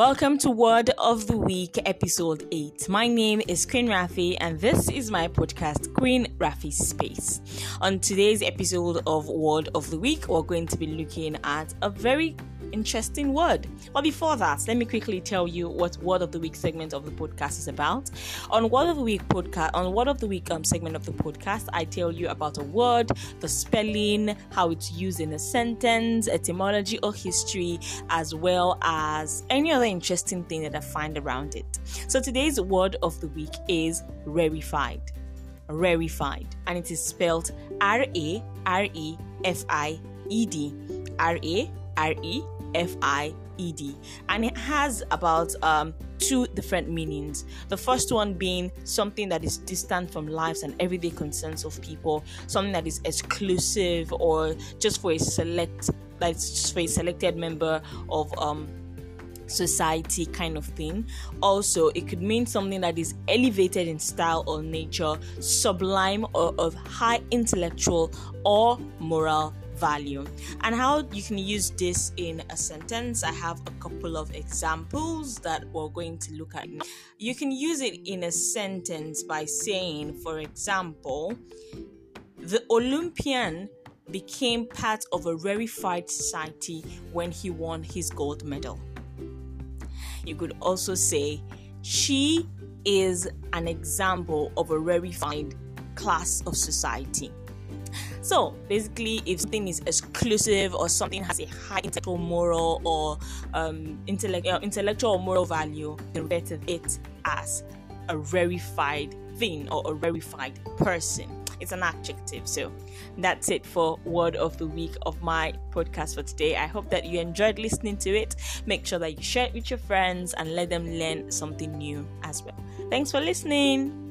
Welcome to Word of the Week, episode 8. My name is Queen Rafi, and this is my podcast, Queen Rafi Space. On today's episode of Word of the Week, we're going to be looking at a very interesting word. But before that, let me quickly tell you what Word of the Week segment of the podcast is about. On Word of the Week podcast, on Word of the Week um, segment of the podcast, I tell you about a word, the spelling, how it's used in a sentence, etymology or history, as well as any other interesting thing that I find around it. So today's word of the week is rarefied. Rarefied, and it is spelled R A R E F I E D. R A R E F I E D, and it has about um, two different meanings. The first one being something that is distant from lives and everyday concerns of people, something that is exclusive or just for a select, like just for a selected member of um, society kind of thing. Also, it could mean something that is elevated in style or nature, sublime or of high intellectual or moral value. And how you can use this in a sentence, I have a couple of examples that we're going to look at. You can use it in a sentence by saying, for example, the Olympian became part of a rarefied society when he won his gold medal. You could also say, she is an example of a rarefied class of society. So basically, if something is exclusive or something has a high intellectual, moral, or um, intellect, uh, intellectual or moral value, you refer to it as a rarefied thing or a rarefied person. It's an adjective. So that's it for word of the week of my podcast for today. I hope that you enjoyed listening to it. Make sure that you share it with your friends and let them learn something new as well. Thanks for listening.